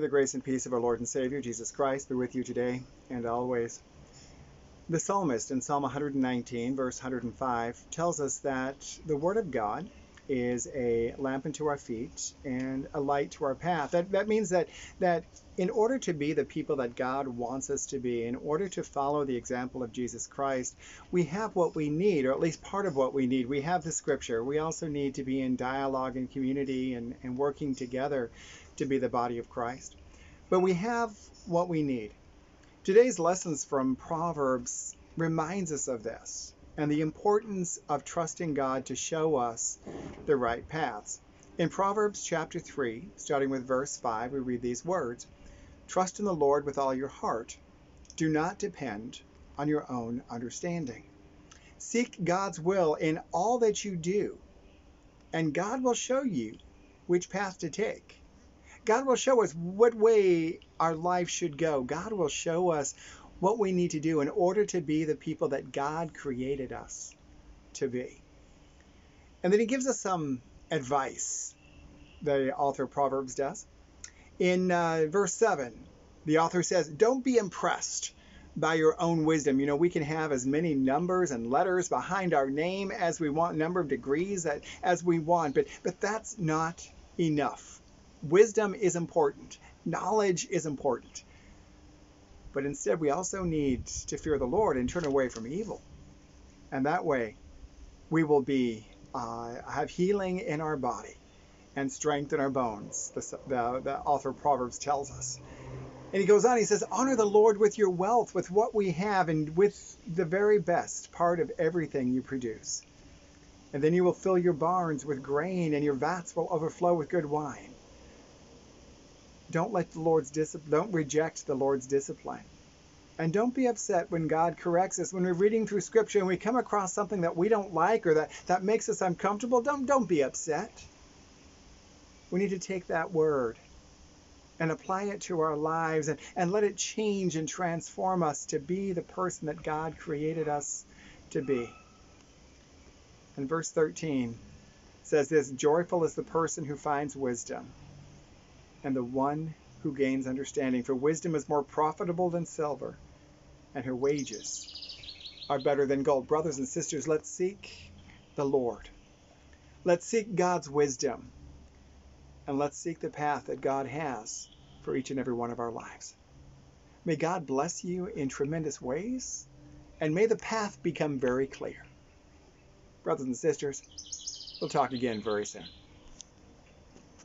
the grace and peace of our Lord and Savior, Jesus Christ, be with you today and always. The psalmist in Psalm 119, verse 105, tells us that the Word of God is a lamp unto our feet and a light to our path. That, that means that, that in order to be the people that God wants us to be, in order to follow the example of Jesus Christ, we have what we need, or at least part of what we need. We have the scripture. We also need to be in dialogue and community and, and working together to be the body of Christ. But we have what we need. Today's lessons from Proverbs reminds us of this and the importance of trusting God to show us the right paths. In Proverbs chapter 3, starting with verse 5, we read these words Trust in the Lord with all your heart. Do not depend on your own understanding. Seek God's will in all that you do, and God will show you which path to take. God will show us what way our life should go. God will show us what we need to do in order to be the people that God created us to be. And then he gives us some advice, the author of Proverbs does. In uh, verse 7, the author says, Don't be impressed by your own wisdom. You know, we can have as many numbers and letters behind our name as we want, number of degrees that, as we want, but, but that's not enough. Wisdom is important. Knowledge is important. But instead, we also need to fear the Lord and turn away from evil. And that way, we will be uh, have healing in our body and strength in our bones. The, the, the author of Proverbs tells us. And he goes on, he says, Honor the Lord with your wealth, with what we have, and with the very best part of everything you produce. And then you will fill your barns with grain, and your vats will overflow with good wine don't let the Lord's discipline, don't reject the Lord's discipline. And don't be upset when God corrects us. When we're reading through scripture and we come across something that we don't like or that, that makes us uncomfortable, don't, don't be upset. We need to take that word and apply it to our lives and, and let it change and transform us to be the person that God created us to be. And verse 13 says this Joyful is the person who finds wisdom and the one who gains understanding. For wisdom is more profitable than silver, and her wages are better than gold. Brothers and sisters, let's seek the Lord. Let's seek God's wisdom, and let's seek the path that God has for each and every one of our lives. May God bless you in tremendous ways, and may the path become very clear. Brothers and sisters, we'll talk again very soon.